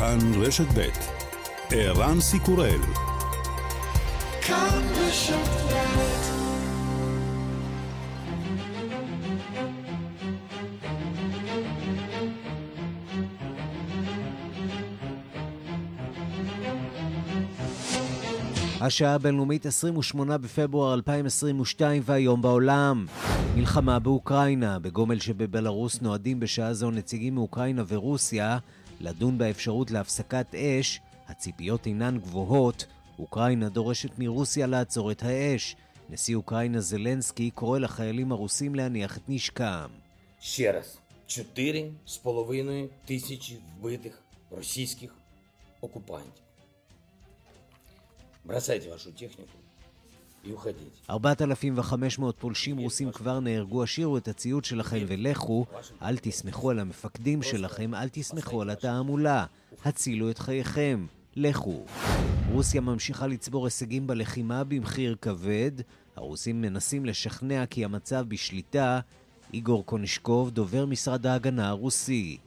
כאן רשת ב' ערן סיקורל השעה הבינלאומית 28 בפברואר 2022 והיום בעולם. מלחמה באוקראינה. בגומל שבבלארוס נועדים בשעה זו נציגים מאוקראינה ורוסיה לדון באפשרות להפסקת אש. הציפיות אינן גבוהות. אוקראינה דורשת מרוסיה לעצור את האש. נשיא אוקראינה זלנסקי קורא לחיילים הרוסים להניח את נשקם. ще раз, 4,5 тисячі вбитих російських окупантів. бросайте вашу технику. 4,500 פולשים רוסים כבר נהרגו, השאירו את הציוד שלכם ולכו, אל תסמכו על המפקדים שלכם, אל תסמכו על התעמולה, הצילו את חייכם, לכו. רוסיה ממשיכה לצבור הישגים בלחימה במחיר כבד, הרוסים מנסים לשכנע כי המצב בשליטה. איגור קונשקוב, דובר משרד ההגנה הרוסי.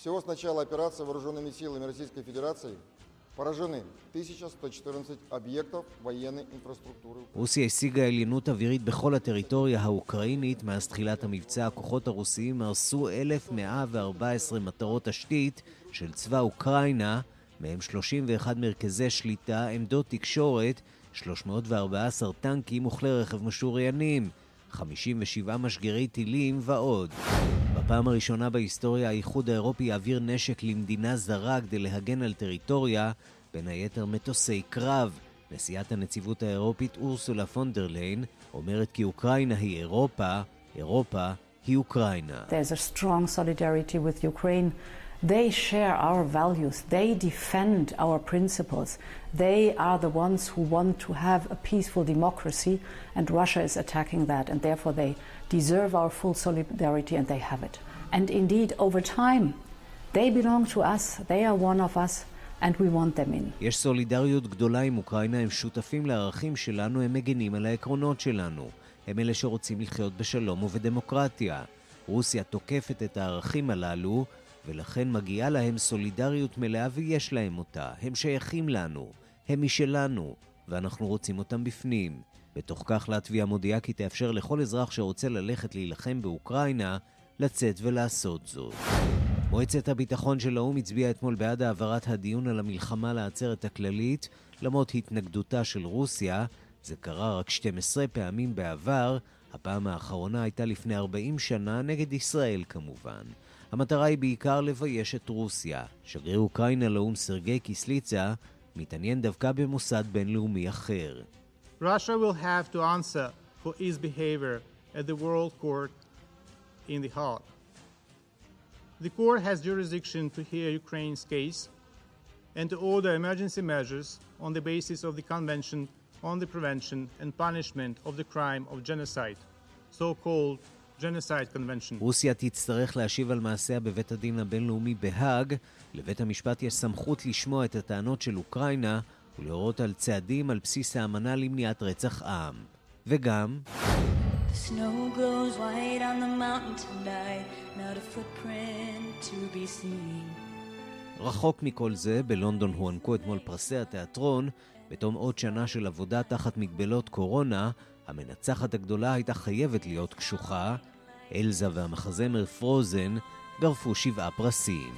Всего с начала операции вооруженными силами Российской Федерации поражены 1114 объектов военной инфраструктуры. רוסיה השיגה עליונות אווירית בכל הטריטוריה האוקראינית מאז תחילת המבצע. הכוחות הרוסיים הרסו 1,114 מטרות תשתית של צבא אוקראינה, מהם 31 מרכזי שליטה, עמדות תקשורת, 314 טנקים וכלי רכב משוריינים, 57 משגרי טילים ועוד. בפעם הראשונה בהיסטוריה האיחוד האירופי יעביר נשק למדינה זרה כדי להגן על טריטוריה, בין היתר מטוסי קרב. נשיאת הנציבות האירופית אורסולה פונדרליין אומרת כי אוקראינה היא אירופה, אירופה היא אוקראינה. There's a strong solidarity with Ukraine. They share our values, they defend our principles, they are the ones who want to have a peaceful democracy, and Russia is attacking that, and therefore they deserve our full solidarity, and they have it. And indeed, over time, they belong to us, they are one of us. And we want them in. יש סולידריות גדולה עם אוקראינה, הם שותפים לערכים שלנו, הם מגנים על העקרונות שלנו. הם אלה שרוצים לחיות בשלום ובדמוקרטיה. רוסיה תוקפת את הערכים הללו, ולכן מגיעה להם סולידריות מלאה ויש להם אותה. הם שייכים לנו, הם משלנו, ואנחנו רוצים אותם בפנים. בתוך כך לטביה מודיעה כי תאפשר לכל אזרח שרוצה ללכת להילחם באוקראינה לצאת ולעשות זאת. מועצת הביטחון של האו"ם הצביעה אתמול בעד העברת הדיון על המלחמה לעצרת הכללית, למרות התנגדותה של רוסיה. זה קרה רק 12 פעמים בעבר, הפעם האחרונה הייתה לפני 40 שנה נגד ישראל כמובן. המטרה היא בעיקר לבייש את רוסיה. שגריר אוקראינה לאו"ם סרגי קיסליצה מתעניין דווקא במוסד בינלאומי אחר. In The Hague. The court has jurisdiction to hear Ukraine's case and to order emergency measures on the basis of the Convention on the Prevention and Punishment of the Crime of Genocide, so-called רוסיה תצטרך להשיב על מעשיה בבית הדין הבינלאומי בהאג. לבית המשפט יש סמכות לשמוע את הטענות של אוקראינה ולהורות על צעדים על בסיס האמנה למניעת רצח עם. וגם... רחוק מכל זה, בלונדון הוענקו אתמול פרסי התיאטרון, בתום עוד שנה של עבודה תחת מגבלות קורונה, המנצחת הגדולה הייתה חייבת להיות קשוחה, אלזה והמחזמר פרוזן גרפו שבעה פרסים.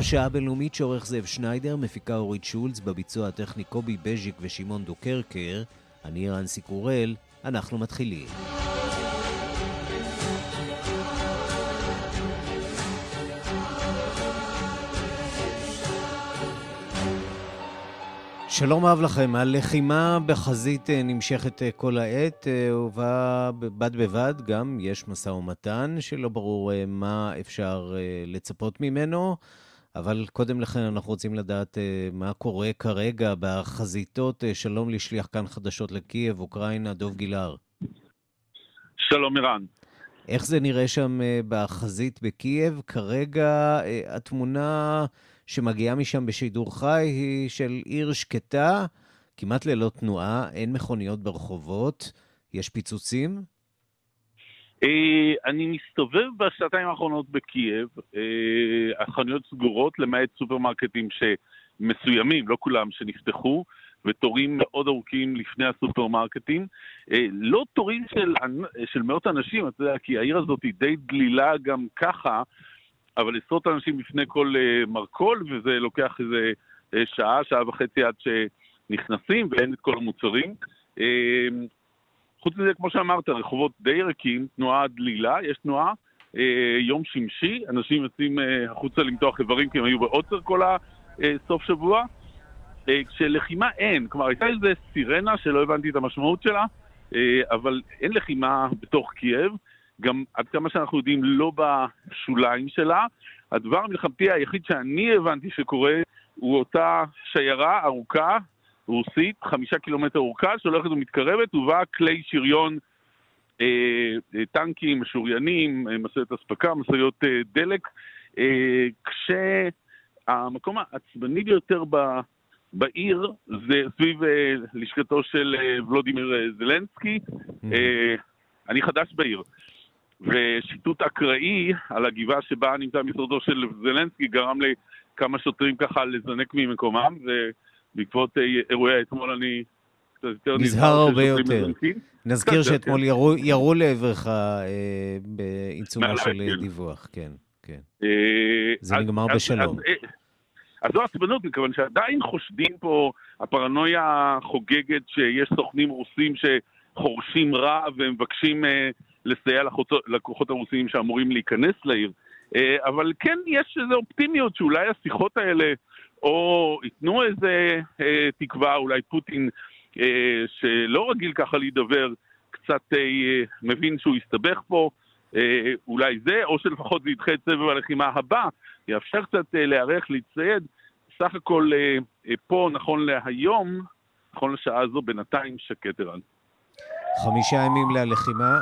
השעה הבינלאומית שעורך זאב שניידר, מפיקה אורית שולץ, בביצוע הטכני קובי בז'יק ושמעון דוקרקר, אני רנסי קורל, אנחנו מתחילים. שלום אהב לכם. הלחימה בחזית אה, נמשכת אה, כל העת, אה, ובה בד בבד גם יש משא ומתן שלא ברור מה אפשר לצפות ממנו. אבל קודם לכן אנחנו רוצים לדעת מה קורה כרגע בחזיתות. שלום לשליח כאן חדשות לקייב, אוקראינה, דוב גילהר. שלום ערן. איך זה נראה שם בחזית בקייב? כרגע התמונה... שמגיעה משם בשידור חי היא של עיר שקטה, כמעט ללא תנועה, אין מכוניות ברחובות, יש פיצוצים? אה, אני מסתובב בשעתיים האחרונות בקייב, אה, החנויות סגורות למעט סופרמרקטים מסוימים, לא כולם, שנפתחו, ותורים מאוד ארוכים לפני הסופרמרקטים. אה, לא תורים של, של מאות אנשים, אתה יודע, כי העיר הזאת היא די דלילה גם ככה, אבל עשרות אנשים לפני כל מרכול, וזה לוקח איזה שעה, שעה וחצי עד שנכנסים, ואין את כל המוצרים. חוץ מזה, כמו שאמרת, רחובות די ריקים, תנועה דלילה, יש תנועה, uh, יום שמשי, אנשים יוצאים uh, החוצה למתוח איברים כי הם היו בעוצר כל הסוף שבוע. Uh, כשלחימה אין, כלומר הייתה איזה סירנה שלא הבנתי את המשמעות שלה, אבל אין לחימה בתוך קייב. גם עד כמה שאנחנו יודעים לא בשוליים שלה. הדבר המלחמתי היחיד שאני הבנתי שקורה הוא אותה שיירה ארוכה, רוסית, חמישה קילומטר אורכה, שהולכת ומתקרבת, ובה כלי שריון, אה, אה, טנקים, משוריינים, אה, משאיות אספקה, משאיות אה, דלק, אה, כשהמקום העצבני ביותר ב... בעיר זה סביב אה, לשכתו של אה, ולודימיר אה, זלנסקי. Mm-hmm. אה, אני חדש בעיר. ושיטוט אקראי על הגבעה שבה נמצא משרדו של זלנסקי גרם לכמה שוטרים ככה לזנק ממקומם, ובעקבות אה, אירועי האתמול אני קצת יותר נזהר הרבה יותר. נזכיר שאתמול ירו, ירו לעברך אה, בעיצומו של כן. דיווח, כן, כן. אה, זה אז, נגמר אז, בשלום. אז, אז, אז זו עצבנות, מכיוון שעדיין חושדים פה, הפרנויה חוגגת שיש סוכנים רוסים שחורשים רע ומבקשים... אה, לסייע לכוחות הרוסיים שאמורים להיכנס לעיר. אה, אבל כן יש איזו אופטימיות שאולי השיחות האלה או ייתנו איזה אה, תקווה, אולי פוטין, אה, שלא רגיל ככה להידבר, קצת מבין שהוא יסתבך פה, אולי זה, או שלפחות זה ידחה את סבב הלחימה הבא, יאפשר קצת להיערך, להצטייד. סך הכל פה, נכון להיום, נכון לשעה הזו, בינתיים שקט ערן. חמישה ימים ללחימה,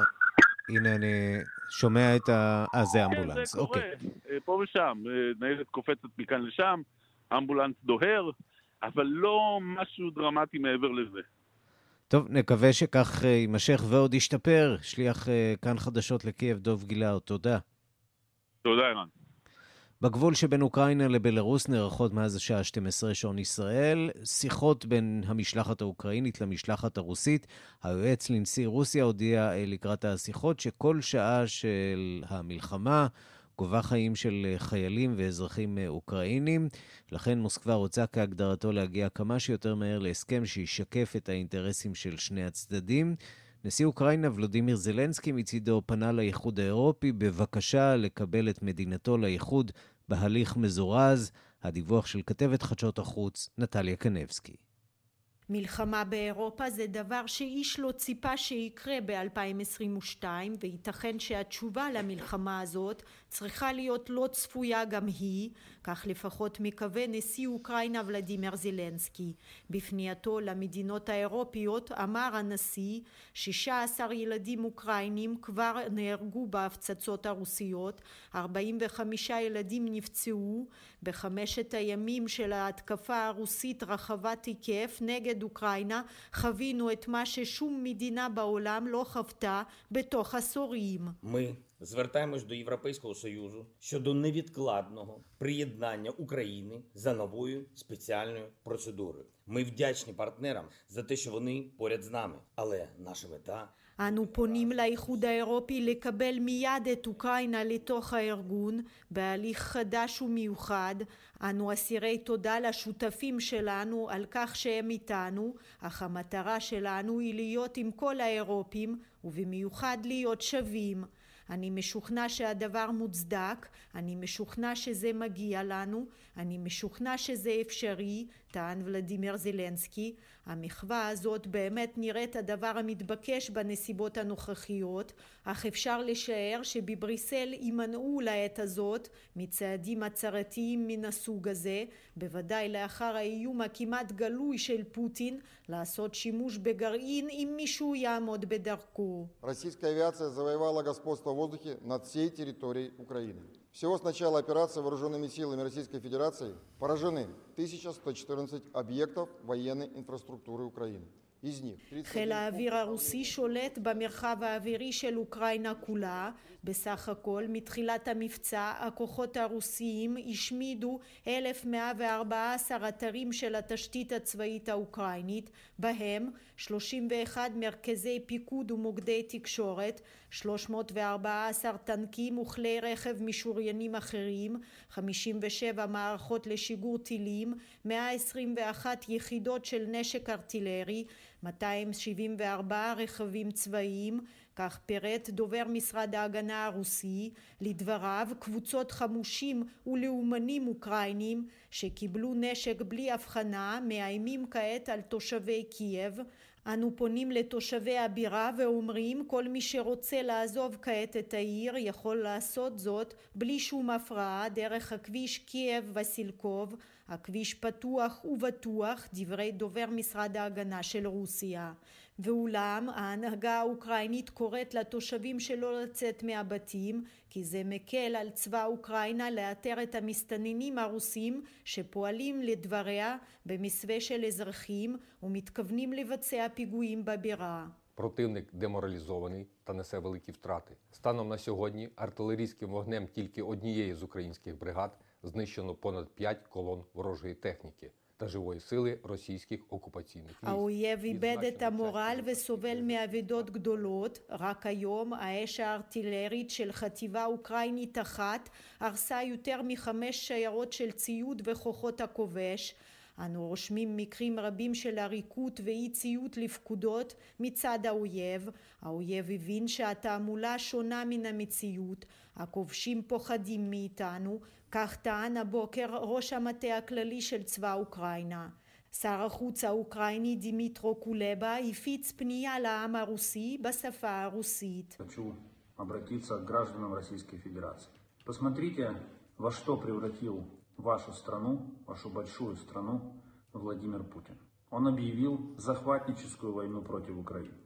הנה אני שומע את ה... אה, זה אמבולנס, כן, זה קורה, אוקיי. פה ושם. אה, ניידת קופצת מכאן לשם, אמבולנס דוהר, אבל לא משהו דרמטי מעבר לזה. טוב, נקווה שכך אה, יימשך ועוד ישתפר. שליח כאן חדשות לקייב, דוב גילאו, תודה. תודה, ערן. בגבול שבין אוקראינה לבלארוס נערכות מאז השעה 12 שעון ישראל שיחות בין המשלחת האוקראינית למשלחת הרוסית. היועץ לנשיא רוסיה הודיע אה, לקראת השיחות שכל שעה של המלחמה גובה חיים של חיילים ואזרחים אה, אוקראינים. לכן מוסקבה רוצה כהגדרתו להגיע כמה שיותר מהר להסכם שישקף את האינטרסים של שני הצדדים. נשיא אוקראינה ולודימיר זלנסקי מצידו פנה לאיחוד האירופי בבקשה לקבל את מדינתו לאיחוד בהליך מזורז. הדיווח של כתבת חדשות החוץ, נטליה קנבסקי. מלחמה באירופה זה דבר שאיש לא ציפה שיקרה ב-2022 וייתכן שהתשובה למלחמה הזאת צריכה להיות לא צפויה גם היא, כך לפחות מקווה נשיא אוקראינה ולדימיר זילנסקי. בפנייתו למדינות האירופיות אמר הנשיא 16 ילדים אוקראינים כבר נהרגו בהפצצות הרוסיות, 45 ילדים נפצעו בחמשת הימים של ההתקפה הרוסית רחבת היקף נגד אוקראינה חווינו את מה ששום מדינה בעולם לא חוותה בתוך עשורים. звертаємось до Європейського Союзу щодо невідкладного приєднання України за новою спеціальною процедурою. Ми вдячні партнерам за те, що вони поряд з нами, але наша мета אנו פונים לאיחוד האירופי לקבל מיד את אוקראינה לתוך הארגון בהליך חדש ומיוחד. אנו אסירי תודה לשותפים שלנו על כך שהם איתנו, אך המטרה שלנו היא להיות עם כל האירופים ובמיוחד להיות שווים. אני משוכנע שהדבר מוצדק, אני משוכנע שזה מגיע לנו, אני משוכנע שזה אפשרי, טען ולדימיר זילנסקי, המחווה הזאת באמת נראית הדבר המתבקש בנסיבות הנוכחיות, אך אפשר לשער שבבריסל יימנעו לעת הזאת מצעדים הצהרתיים מן הסוג הזה, בוודאי לאחר האיום הכמעט גלוי של פוטין לעשות שימוש בגרעין אם מישהו יעמוד בדרכו. Российская авиация завоевала господство в воздухе над всей территорией Украины. Всего с начала операции вооруженными силами Российской Федерации поражены 1114 объектов военной инфраструктуры Украины. חיל האוויר הרוסי שולט במרחב האווירי של אוקראינה כולה. בסך הכל, מתחילת המבצע, הכוחות הרוסיים השמידו 1,114 אתרים של התשתית הצבאית האוקראינית, בהם 31 מרכזי פיקוד ומוקדי תקשורת, 314 טנקים וכלי רכב משוריינים אחרים, 57 מערכות לשיגור טילים, 121 יחידות של נשק ארטילרי, 274 רכבים צבאיים, כך פירט דובר משרד ההגנה הרוסי, לדבריו קבוצות חמושים ולאומנים אוקראינים שקיבלו נשק בלי הבחנה מאיימים כעת על תושבי קייב אנו פונים לתושבי הבירה ואומרים כל מי שרוצה לעזוב כעת את העיר יכול לעשות זאת בלי שום הפרעה דרך הכביש קייב וסילקיב. הכביש פתוח ובטוח דברי דובר משרד ההגנה של רוסיה ואולם ההנהגה האוקראינית קוראת לתושבים שלא לצאת מהבתים כי זה מקל על צבא אוקראינה לאתר את המסתננים הרוסים שפועלים לדבריה במסווה של אזרחים ומתכוונים לבצע פיגועים בבירה. Противник деморалізований та несе великі втрати. Станом на сьогодні артилерійським вогнем тільки однієї з українських бригад знищено понад 5 колон ворожої техніки. та живої сили російських окупаційних військ. האויב איבד את המורל וסובל מאבדות גדולות. רק היום האש הארטילרית של חטיבה אוקראינית אחת הרסה יותר מחמש שיירות של ציוד וכוחות הכובש. אנו רושמים מקרים רבים של עריקות ואי ציות לפקודות מצד האויב. האויב הבין שהתעמולה שונה מן המציאות. הכובשים פוחדים מאיתנו, כך טען הבוקר ראש המטה הכללי של צבא אוקראינה. שר החוץ האוקראיני דימיטרו קולבה הפיץ פנייה לעם הרוסי בשפה הרוסית. хочу обратиться к гражданам Российской Федерации. Посмотрите, во что превратил вашу страну, вашу большую страну, Владимир Путин. Он объявил захватническую войну против Украины.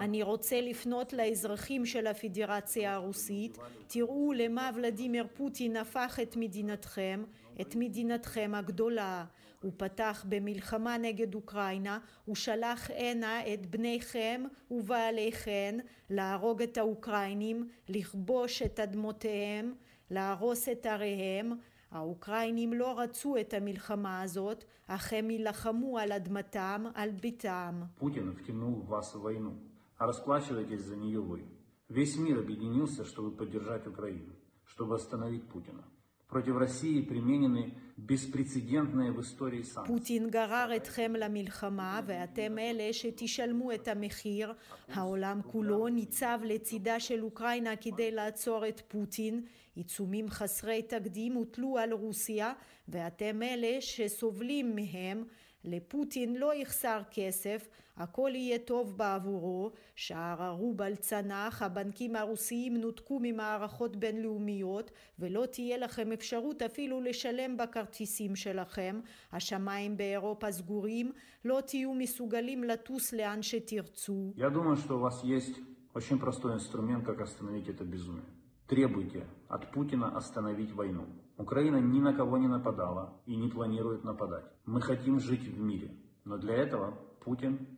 אני רוצה לפנות לאזרחים של הפדרציה הרוסית, תראו למה ולדימיר פוטין הפך את מדינתכם, את מדינתכם הגדולה. הוא פתח במלחמה נגד אוקראינה, הוא שלח הנה את בניכם ובעליכם להרוג את האוקראינים, לכבוש את אדמותיהם, להרוס את עריהם, האוקראינים לא רצו את המלחמה הזאת, אך הם יילחמו על אדמתם, על ביתם. פוטין втянул вас в войну, а расплачиваетесь за нее вы. Весь мир объединился, чтобы поддержать Украину, чтобы остановить Путина. против России применены беспрецедентные в истории санкции. פוטין גרר אתכם למלחמה ואתם אלה שתשלמו את המחיר. העולם כולו ניצב לצידה של אוקראינה כדי לעצור את פוטין. עיצומים חסרי תקדים הוטלו על רוסיה ואתם אלה שסובלים מהם. לפוטין לא יחסר כסף, הכל יהיה טוב בעבורו, שער הרובל צנח, הבנקים הרוסיים נותקו ממערכות בינלאומיות ולא תהיה לכם אפשרות אפילו לשלם בכרטיסים שלכם, השמיים באירופה סגורים, לא תהיו מסוגלים לטוס לאן שתרצו. Я думаю, что у вас есть очень простой инструмент, как остановить это безумие. Требуйте от Путина остановить войну. Украина ни на кого не нападала и не планирует нападать. Мы хотим жить в мире, но для этого פוטין должен...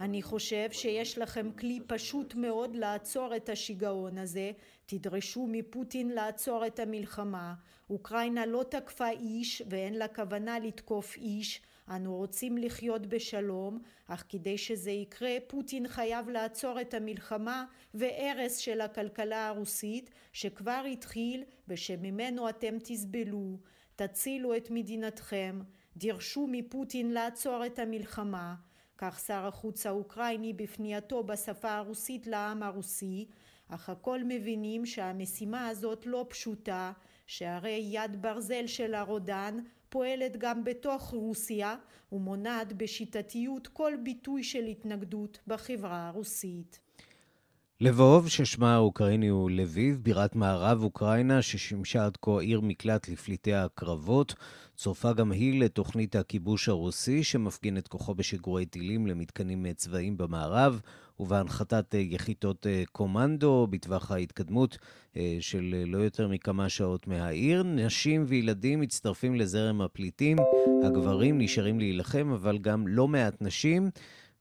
אני חושב שיש לכם כלי פשוט מאוד לעצור את השיגעון הזה. תדרשו מפוטין לעצור את המלחמה. אוקראינה לא תקפה איש ואין לה כוונה לתקוף איש. אנו רוצים לחיות בשלום, אך כדי שזה יקרה פוטין חייב לעצור את המלחמה והרס של הכלכלה הרוסית שכבר התחיל ושממנו אתם תסבלו. תצילו את מדינתכם, דרשו מפוטין לעצור את המלחמה, כך שר החוץ האוקראיני בפנייתו בשפה הרוסית לעם הרוסי, אך הכל מבינים שהמשימה הזאת לא פשוטה, שהרי יד ברזל של הרודן פועלת גם בתוך רוסיה ומונעת בשיטתיות כל ביטוי של התנגדות בחברה הרוסית. לבוב, ששמה האוקראיני הוא לביב, בירת מערב אוקראינה, ששימשה עד כה עיר מקלט לפליטי הקרבות, צורפה גם היא לתוכנית הכיבוש הרוסי, שמפגין את כוחו בשיגורי טילים למתקנים צבאיים במערב, ובהנחתת יחידות קומנדו בטווח ההתקדמות אה, של לא יותר מכמה שעות מהעיר. נשים וילדים מצטרפים לזרם הפליטים, הגברים נשארים להילחם, אבל גם לא מעט נשים.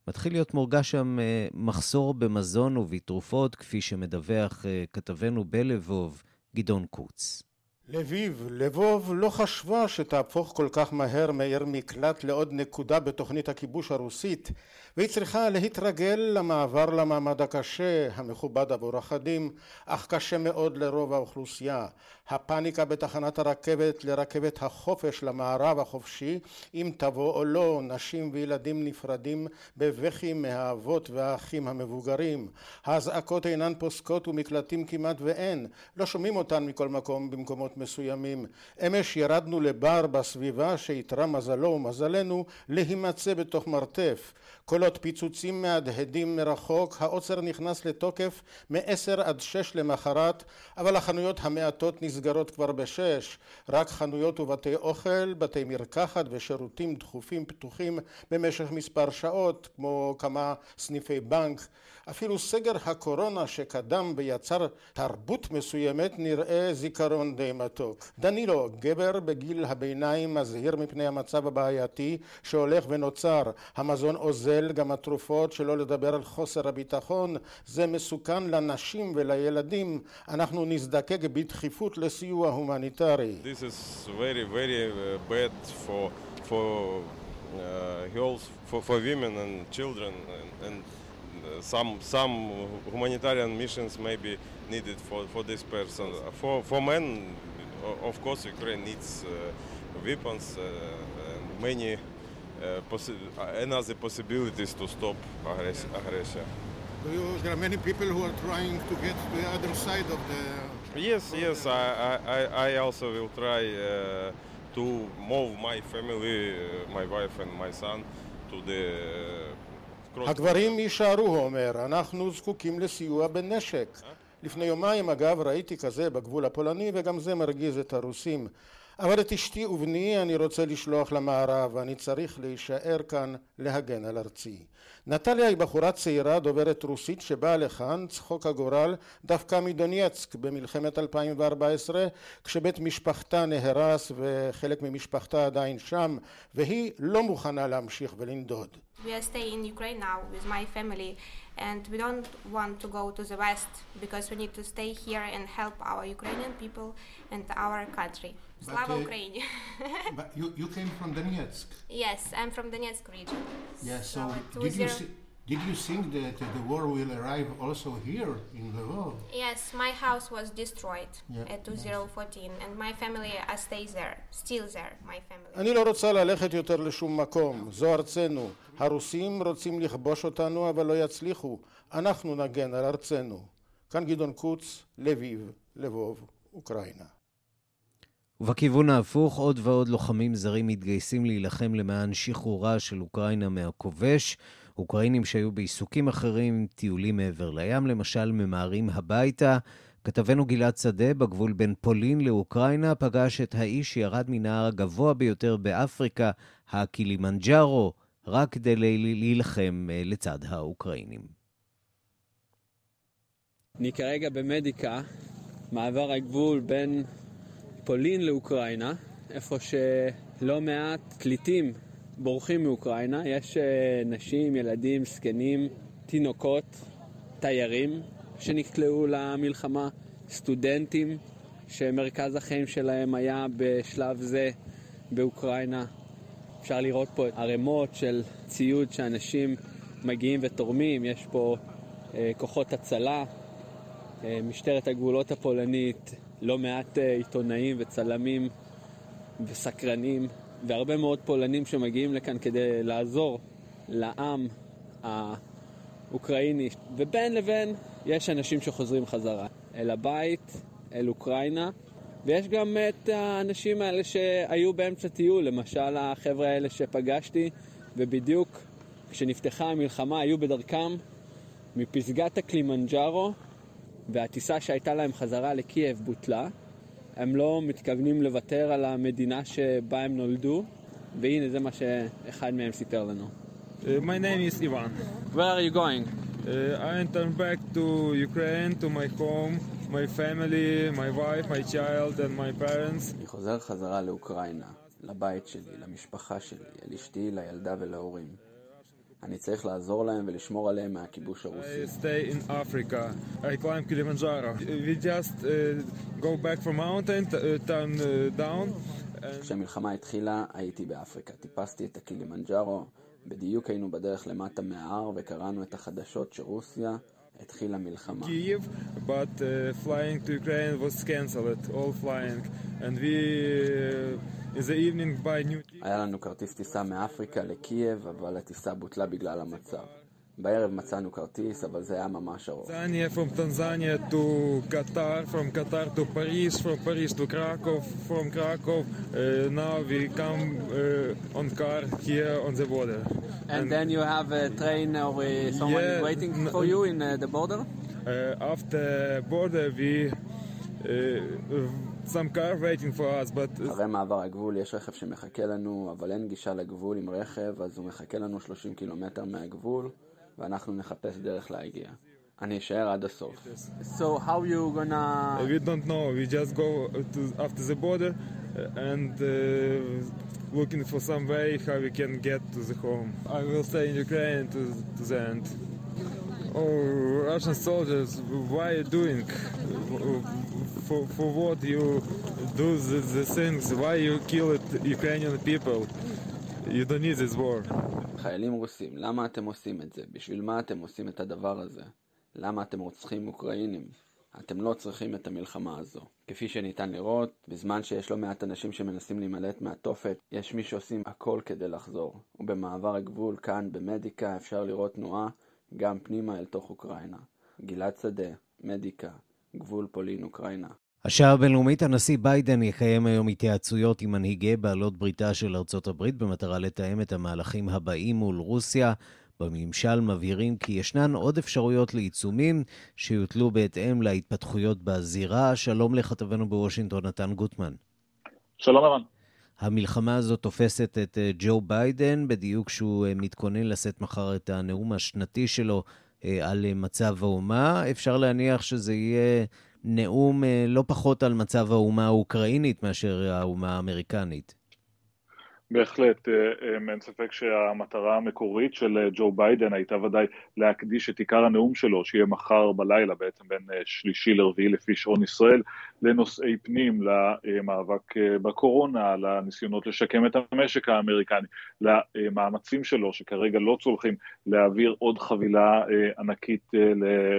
מתחיל להיות מורגש שם אה, מחסור במזון ובתרופות, כפי שמדווח אה, כתבנו בלבוב, גדעון קוץ. לביב, לבוב לא חשבה שתהפוך כל כך מהר מעיר מקלט לעוד נקודה בתוכנית הכיבוש הרוסית והיא צריכה להתרגל למעבר למעמד הקשה, המכובד עבור אחדים, אך קשה מאוד לרוב האוכלוסייה. הפאניקה בתחנת הרכבת לרכבת החופש למערב החופשי, אם תבוא או לא, נשים וילדים נפרדים בבכי מהאבות והאחים המבוגרים. האזעקות אינן פוסקות ומקלטים כמעט ואין, לא שומעים אותן מכל מקום במקומות מסוימים. אמש ירדנו לבר בסביבה שאיתרע מזלו ומזלנו להימצא בתוך מרתף. קולות פיצוצים מהדהדים מרחוק, העוצר נכנס לתוקף מ-10 עד 6 למחרת, אבל החנויות המעטות נסגרות כבר ב-6. רק חנויות ובתי אוכל, בתי מרקחת ושירותים דחופים פתוחים במשך מספר שעות, כמו כמה סניפי בנק. אפילו סגר הקורונה שקדם ויצר תרבות מסוימת נראה זיכרון די מתוק. דנילו, גבר בגיל הביניים, מזהיר מפני המצב הבעייתי שהולך ונוצר. המזון אוזל, גם התרופות, שלא לדבר על חוסר הביטחון. זה מסוכן לנשים ולילדים. אנחנו נזדקק בדחיפות לסיוע הומניטרי. This is very, very uh, bad for, for uh, girls, for, for women and children and, and some some humanitarian missions may be needed for, for this person. For for men, of course, Ukraine needs uh, weapons uh, many uh, another possibilities to stop aggress- aggression. There are many people who are trying to get to the other side of the Yes, yes, I, I, I also will try uh, to move my family, uh, my wife and my son to the cross הגברים יישארו, הוא אומר, אנחנו זקוקים לסיוע בנשק. לפני יומיים, אגב, ראיתי כזה בגבול הפולני, וגם זה מרגיז את הרוסים. אבל את אשתי ובני אני רוצה לשלוח למערב, ואני צריך להישאר כאן להגן על ארצי. נטליה היא בחורה צעירה דוברת רוסית שבאה לכאן, צחוק הגורל, דווקא מדונייצק במלחמת 2014, כשבית משפחתה נהרס וחלק ממשפחתה עדיין שם, והיא לא מוכנה להמשיך ולנדוד. We are staying in Ukraine now with my family, and we don't want to go to the west because we need to stay here and help our Ukrainian people and our country. Slava uh, Ukraine! But you, you came from Donetsk. yes, I'm from Donetsk region. Yeah, so So did you, 20 thi- did you think that uh, the war will arrive also here in Lvov? Yes, my house was destroyed Yeah, at 2014, and my family uh, stays there, still there. My family. אני לא רוצה ללכת יותר לשום מקום, זו ארצנו. הרוסים רוצים לכבוש אותנו, אבל לא יצליחו. אנחנו נגן על ארצנו. כאן גדעון קוץ, לביב, לבוב, אוקראינה. ובכיוון ההפוך, עוד ועוד לוחמים זרים מתגייסים להילחם למען שחרורה של אוקראינה מהכובש. אוקראינים שהיו בעיסוקים אחרים, טיולים מעבר לים למשל, ממהרים הביתה. כתבנו גלעד שדה, בגבול בין פולין לאוקראינה, פגש את האיש שירד מן ההר הגבוה ביותר באפריקה, הקילימנג'ארו, רק כדי להילחם אה, לצד האוקראינים. אני כרגע במדיקה, מעבר הגבול בין פולין לאוקראינה, איפה שלא מעט פליטים בורחים מאוקראינה. יש אה, נשים, ילדים, זקנים, תינוקות, תיירים שנקלעו למלחמה, סטודנטים שמרכז החיים שלהם היה בשלב זה באוקראינה. אפשר לראות פה ערימות של ציוד שאנשים מגיעים ותורמים, יש פה אה, כוחות הצלה, אה, משטרת הגבולות הפולנית, לא מעט אה, עיתונאים וצלמים וסקרנים, והרבה מאוד פולנים שמגיעים לכאן כדי לעזור לעם האוקראיני. ובין לבין יש אנשים שחוזרים חזרה אל הבית, אל אוקראינה. ויש גם את האנשים האלה שהיו באמצע טיול, למשל החבר'ה האלה שפגשתי, ובדיוק כשנפתחה המלחמה היו בדרכם מפסגת הקלימנג'ארו, והטיסה שהייתה להם חזרה לקייב בוטלה. הם לא מתכוונים לוותר על המדינה שבה הם נולדו, והנה זה מה שאחד מהם סיפר לנו. Uh, my name is Ivan. Where are you going? Uh, I turn back to Ukraine, to my home, my family, my wife, my child and my parents. אני חוזר חזרה לאוקראינה, לבית שלי, למשפחה שלי, אל אשתי, לילדה ולהורים. אני צריך לעזור להם ולשמור עליהם מהכיבוש הרוסי. I stay in Africa. I climb Kilimanjaro. We just uh, go back from mountain, uh, turn uh, down. כשהמלחמה התחילה, הייתי באפריקה. טיפסתי את הקילימנג'ארו. בדיוק היינו בדרך למטה מההר וקראנו את החדשות שרוסיה התחילה מלחמה. Kyiv, but uh, flying to Ukraine was cancelled, all flying. And we, uh, in the evening, by New... היה לנו כרטיס טיסה מאפריקה לקייב, אבל הטיסה בוטלה בגלל המצב. בערב מצאנו כרטיס, אבל זה היה ממש ארוך. Tanzania, from Tanzania to Qatar, from Qatar to Paris, from Paris to Krakow, from Krakow. Uh, now we come uh, on car here on the border. And, and then you have a train or uh, someone yeah, waiting for you in uh, the border? Uh, after border we uh, some car waiting for us, but... אחרי מעבר הגבול יש רכב שמחכה לנו, אבל אין גישה לגבול עם רכב, אז הוא מחכה לנו 30 קילומטר מהגבול. ואנחנו נחפש דרך להגיע. אני אשאר עד הסוף. So how you gonna... We don't know, we just go to, after the border and uh, looking for some way how we can get to the home. I will stay in Ukraine to, to the end. Oh, Russian soldiers, why are you doing? For, for what you do the, the things? Why you kill Ukrainian people? You don't need this war. חיילים רוסים, למה אתם עושים את זה? בשביל מה אתם עושים את הדבר הזה? למה אתם רוצחים אוקראינים? אתם לא צריכים את המלחמה הזו. כפי שניתן לראות, בזמן שיש לא מעט אנשים שמנסים להימלט מהתופת, יש מי שעושים הכל כדי לחזור. ובמעבר הגבול, כאן במדיקה, אפשר לראות תנועה גם פנימה אל תוך אוקראינה. גלעד שדה, מדיקה, גבול פולין-אוקראינה. השעה הבינלאומית, הנשיא ביידן יקיים היום התייעצויות עם מנהיגי בעלות בריתה של ארצות הברית במטרה לתאם את המהלכים הבאים מול רוסיה. בממשל מבהירים כי ישנן עוד אפשרויות לעיצומים שיוטלו בהתאם להתפתחויות בזירה. שלום לכתבנו בוושינגטון, נתן גוטמן. שלום ערן. המלחמה הזאת תופסת את ג'ו ביידן בדיוק כשהוא מתכונן לשאת מחר את הנאום השנתי שלו על מצב האומה. אפשר להניח שזה יהיה נאום לא פחות על מצב האומה האוקראינית מאשר האומה האמריקנית. בהחלט, אין ספק שהמטרה המקורית של ג'ו ביידן הייתה ודאי להקדיש את עיקר הנאום שלו, שיהיה מחר בלילה, בעצם בין שלישי לרביעי לפי שעון ישראל, לנושאי פנים, למאבק בקורונה, לניסיונות לשקם את המשק האמריקני, למאמצים שלו, שכרגע לא צולחים להעביר עוד חבילה ענקית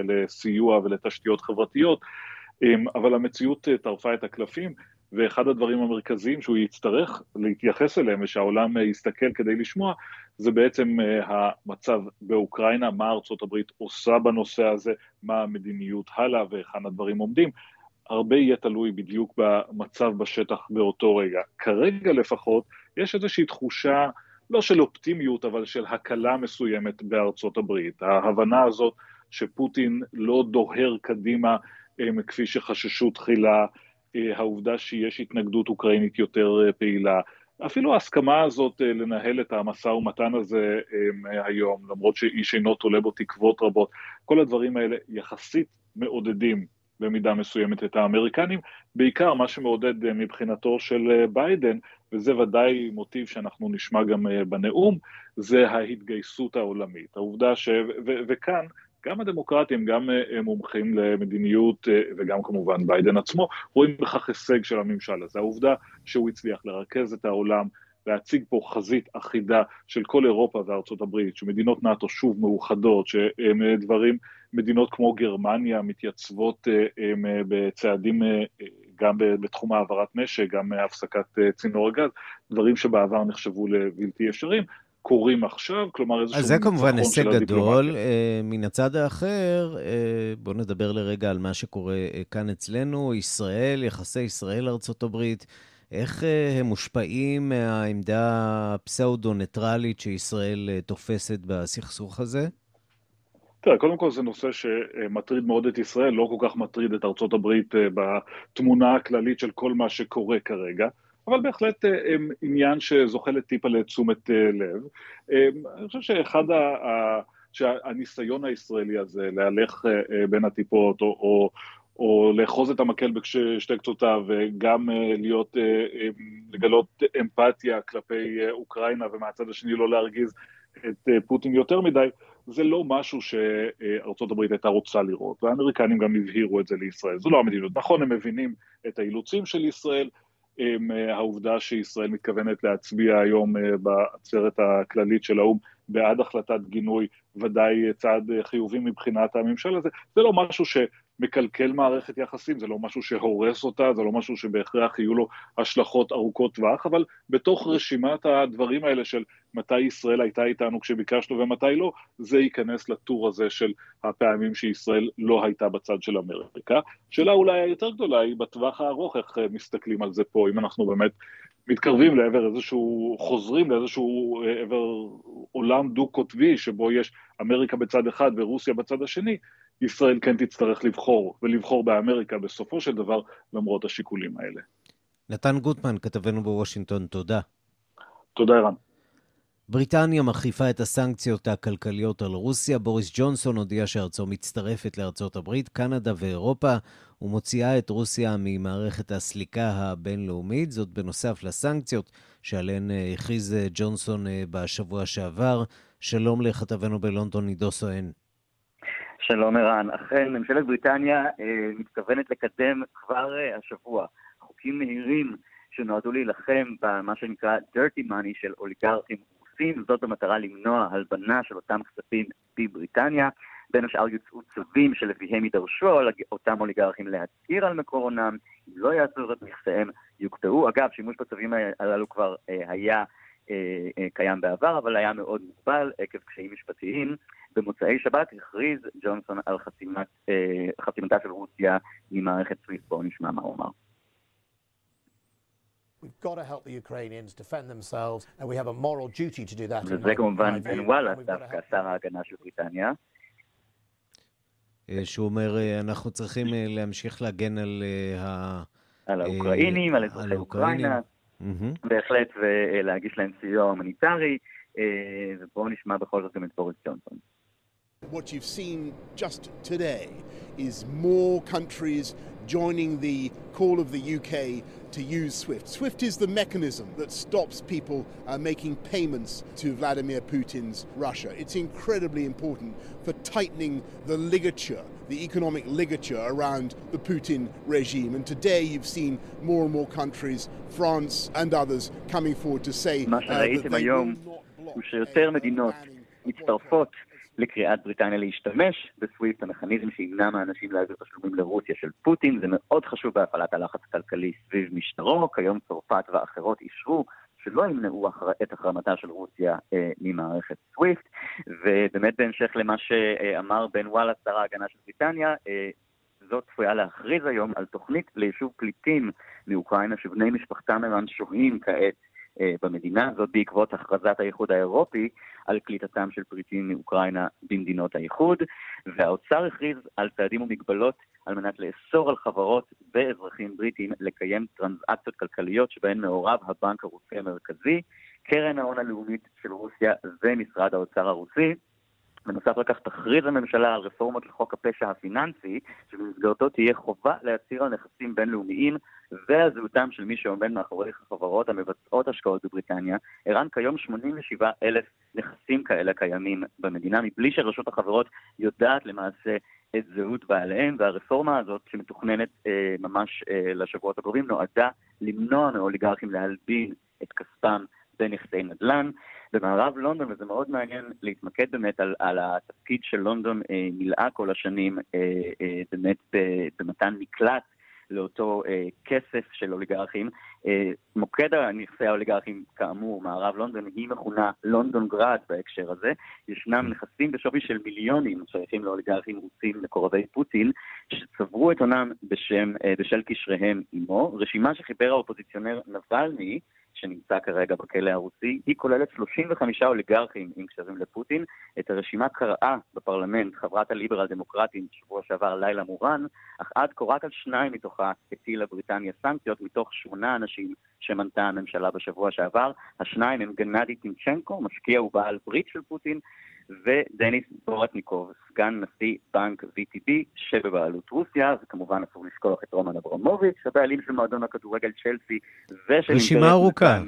לסיוע ולתשתיות חברתיות, אבל המציאות טרפה את הקלפים. ואחד הדברים המרכזיים שהוא יצטרך להתייחס אליהם ושהעולם יסתכל כדי לשמוע, זה בעצם המצב באוקראינה, מה ארצות הברית עושה בנושא הזה, מה המדיניות הלאה והיכן הדברים עומדים. הרבה יהיה תלוי בדיוק במצב בשטח באותו רגע. כרגע לפחות יש איזושהי תחושה, לא של אופטימיות, אבל של הקלה מסוימת בארצות הברית. ההבנה הזאת שפוטין לא דוהר קדימה כפי שחששו תחילה, העובדה שיש התנגדות אוקראינית יותר פעילה, אפילו ההסכמה הזאת לנהל את המשא ומתן הזה היום, למרות שאיש אינו תולה בו תקוות רבות, כל הדברים האלה יחסית מעודדים במידה מסוימת את האמריקנים, בעיקר מה שמעודד מבחינתו של ביידן, וזה ודאי מוטיב שאנחנו נשמע גם בנאום, זה ההתגייסות העולמית. העובדה ש... ו... וכאן גם הדמוקרטים, גם מומחים למדיניות וגם כמובן ביידן עצמו, רואים בכך הישג של הממשל הזה. העובדה שהוא הצליח לרכז את העולם, להציג פה חזית אחידה של כל אירופה וארצות הברית, שמדינות נאט"ו שוב מאוחדות, שדברים, מדינות כמו גרמניה מתייצבות בצעדים גם בתחום העברת נשק, גם הפסקת צינור הגז, דברים שבעבר נחשבו לבלתי אפשריים. קורים עכשיו, כלומר איזשהו אז זה כמובן הישג גדול. מן הצד האחר, בואו נדבר לרגע על מה שקורה כאן אצלנו, ישראל, יחסי ישראל-ארה"ב. איך הם מושפעים מהעמדה הפסאודו-ניטרלית שישראל תופסת בסכסוך הזה? תראה, קודם כל זה נושא שמטריד מאוד את ישראל, לא כל כך מטריד את ארצות הברית בתמונה הכללית של כל מה שקורה כרגע. אבל בהחלט עניין שזוכה לטיפה לתשומת לב. אני חושב שאחד ה... שהניסיון הישראלי הזה להלך בין הטיפות, או, או, או לאחוז את המקל בשתי קצותיו, וגם להיות, לגלות אמפתיה כלפי אוקראינה, ומהצד השני לא להרגיז את פוטין יותר מדי, זה לא משהו שארצות הברית הייתה רוצה לראות, והאמריקנים גם הבהירו את זה לישראל. זו לא המדיניות. נכון, הם מבינים את האילוצים של ישראל, העובדה שישראל מתכוונת להצביע היום בעצרת הכללית של האו"ם בעד החלטת גינוי, ודאי צעד חיובי מבחינת הממשל הזה, זה לא משהו שמקלקל מערכת יחסים, זה לא משהו שהורס אותה, זה לא משהו שבהכרח יהיו לו השלכות ארוכות טווח, אבל בתוך רשימת הדברים האלה של מתי ישראל הייתה איתנו כשביקשנו ומתי לא, זה ייכנס לטור הזה של הפעמים שישראל לא הייתה בצד של אמריקה. שאלה אולי היותר גדולה היא בטווח הארוך, איך מסתכלים על זה פה, אם אנחנו באמת מתקרבים לעבר איזשהו, חוזרים לאיזשהו עבר עולם דו-קוטבי, שבו יש אמריקה בצד אחד ורוסיה בצד השני, ישראל כן תצטרך לבחור, ולבחור באמריקה בסופו של דבר, למרות השיקולים האלה. נתן גוטמן, כתבנו בוושינגטון, תודה. תודה, ערן. בריטניה מחריפה את הסנקציות הכלכליות על רוסיה. בוריס ג'ונסון הודיע שארצו מצטרפת לארצות הברית, קנדה ואירופה, ומוציאה את רוסיה ממערכת הסליקה הבינלאומית. זאת בנוסף לסנקציות שעליהן הכריז ג'ונסון בשבוע שעבר. שלום לכתבנו בלונדון, עידו סואן. שלום ערן. אכן, ממשלת בריטניה אה, מתכוונת לקדם כבר אה, השבוע חוקים מהירים שנועדו להילחם במה שנקרא dirty money של אוליגרכים רוסים, זאת במטרה למנוע הלבנה של אותם כספים בבריטניה. בין השאר יוצאו צווים שלפיהם יידרשו אותם אוליגרכים להצהיר על מקור הונם, אם לא יעשו זאת נכסיהם יוקפאו. אגב, שימוש בצווים הללו כבר אה, היה אה, אה, קיים בעבר, אבל היה מאוד מוגבל עקב קשיים משפטיים. במוצאי שבת הכריז ג'ונסון על חסימת, אה, חסימתה של רוסיה ממערכת סוויפט. בואו נשמע מה הוא אמר. We've got to help the Ukrainians defend themselves, and we have a moral duty to do that. וזה כמובן בן וואלה, דווקא שר ההגנה של בריטניה. שהוא אומר, אנחנו צריכים להמשיך להגן על ה... על האוקראינים, על אזרחי אוקראינה. בהחלט, ולהגיש להם סיוע הומניטרי, ובואו נשמע בכל זאת גם את בוריס ג'ונסון. What you've seen just today is more countries joining the call of the UK to use SWIFT. SWIFT is the mechanism that stops people uh, making payments to Vladimir Putin's Russia. It's incredibly important for tightening the ligature, the economic ligature around the Putin regime. And today you've seen more and more countries, France and others, coming forward to say uh, that they will not block לקריאת בריטניה להשתמש בסוויפט, המכניזם שימנע מהאנשים להעביר תשלומים לרוסיה של פוטין. זה מאוד חשוב בהפעלת הלחץ הכלכלי סביב משטרו. כיום צרפת ואחרות אישרו שלא ימנעו את החרמתה של רוסיה אה, ממערכת סוויפט. ובאמת בהמשך למה שאמר בן וואלה, שר ההגנה של בריטניה, אה, זאת צפויה להכריז היום על תוכנית ליישוב פליטים מאוקראינה שבני משפחתם ערן שוהים כעת במדינה, זאת בעקבות הכרזת האיחוד האירופי על קליטתם של פריטים מאוקראינה במדינות האיחוד, והאוצר הכריז על צעדים ומגבלות על מנת לאסור על חברות ואזרחים בריטים לקיים טרנזאקציות כלכליות שבהן מעורב הבנק הרוסי המרכזי, קרן ההון הלאומית של רוסיה ומשרד האוצר הרוסי. בנוסף לכך תכריז הממשלה על רפורמות לחוק הפשע הפיננסי, שבמסגרתו תהיה חובה להצהיר על נכסים בינלאומיים ועל זהותם של מי שעומד מאחורי החברות המבצעות השקעות בבריטניה. ערן כיום 87 אלף נכסים כאלה קיימים במדינה, מבלי שרשות החברות יודעת למעשה את זהות בעליהם, והרפורמה הזאת שמתוכננת אה, ממש אה, לשבועות הקרובים נועדה למנוע מאוליגרכים להלבין את כספם בנכסי נדל"ן. במערב לונדון, וזה מאוד מעניין להתמקד באמת על, על התפקיד של לונדון אה, מילאה כל השנים, אה, אה, באמת במתן מקלט לאותו אה, כסף של אוליגרכים. אה, מוקד נכסי האוליגרכים, כאמור, מערב לונדון, היא מכונה לונדון גראד בהקשר הזה. ישנם נכסים בשווי של מיליונים שייכים לאוליגרכים רוסים מקורבי פוטין, שצברו את הונם בשם, אה, בשל קשריהם עמו. רשימה שחיבר האופוזיציונר נבלני, שנמצא כרגע בכלא הרוסי, היא כוללת 35 אוליגרכים עם קשרים לפוטין. את הרשימה קראה בפרלמנט חברת הליברל דמוקרטים שבוע שעבר לילה מורן, אך עד כה רק על שניים מתוכה הטילה בריטניה סנקציות מתוך שמונה אנשים שמנתה הממשלה בשבוע שעבר. השניים הם גנדי טינצ'נקו, משקיע ובעל ברית של פוטין, ודניס בורטניקוב, סגן נשיא בנק VTB שבבעלות רוסיה, וכמובן אסור לשכוח את רומן אברמוביץ', הבעלים של מועדון הכדורגל צ'לסי ושל... רשימה ארוכה.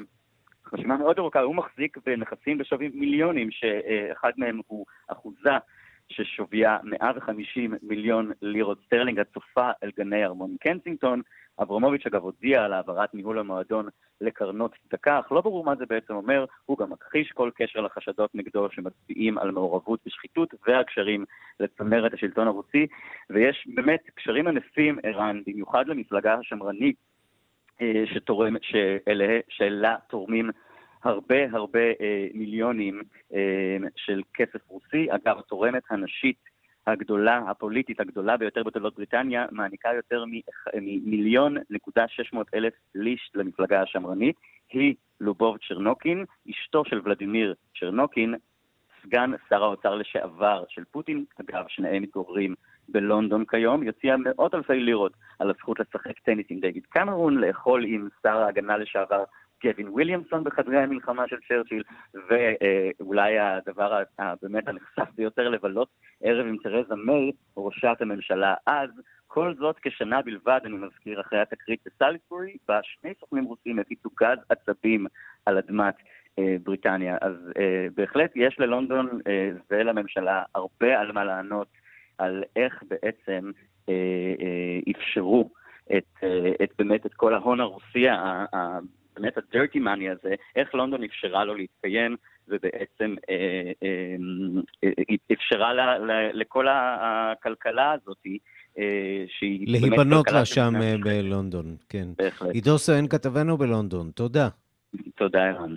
רשימה מאוד ארוכה, הוא מחזיק בנכסים בשווי מיליונים, שאחד מהם הוא אחוזה ששוויה 150 מיליון לירות סטרלינג, הצופה אל גני ארמון קנסינגטון. אברמוביץ' אגב הודיע על העברת ניהול המועדון לקרנות צדקה, אך לא ברור מה זה בעצם אומר, הוא גם מכחיש כל קשר לחשדות נגדו שמצביעים על מעורבות בשחיתות והקשרים לצמרת השלטון הרוסי, ויש באמת קשרים ענפים, ערן, במיוחד למפלגה השמרנית, אה, שתורם, שאלה, שאלה תורמים הרבה הרבה אה, מיליונים אה, של כסף רוסי. אגב, התורמת הנשית הגדולה, הפוליטית הגדולה ביותר בתולדות בריטניה, מעניקה יותר ממיליון נקודה שש מאות אלף ליש למפלגה השמרנית. היא ליובוב צ'רנוקין, אשתו של ולדימיר צ'רנוקין, סגן שר האוצר לשעבר של פוטין, אגב, שניהם מתגוררים בלונדון כיום, יוציאה מאות אלפי לירות על הזכות לשחק טניס עם דיוויד קמרון, לאכול עם שר ההגנה לשעבר גווין וויליאמסון בחדרי המלחמה של צ'רצ'יל, ואולי הדבר באמת הנחשף ביותר, לבלות ערב עם תרזה מיי, ראשת הממשלה אז. כל זאת כשנה בלבד, אני מזכיר, אחרי התקרית בסליסבורי, בה שני סוכנים רוסים הפיצו גז עצבים על אדמת אה, בריטניה. אז אה, בהחלט יש ללונדון אה, ולממשלה הרבה על מה לענות על איך בעצם אה, אה, אפשרו את, אה, את באמת את כל ההון הרוסי באמת ה-dirty money הזה, איך לונדון אפשרה לו להתקיים, ובעצם אה, אה, אה, אפשרה לה, לה, לכל הכלכלה הזאת, אה, שהיא להיבנות לה שם אה, בלונדון, כן. בהחלט. עידו סואן כתבנו בלונדון, תודה. תודה, ערן.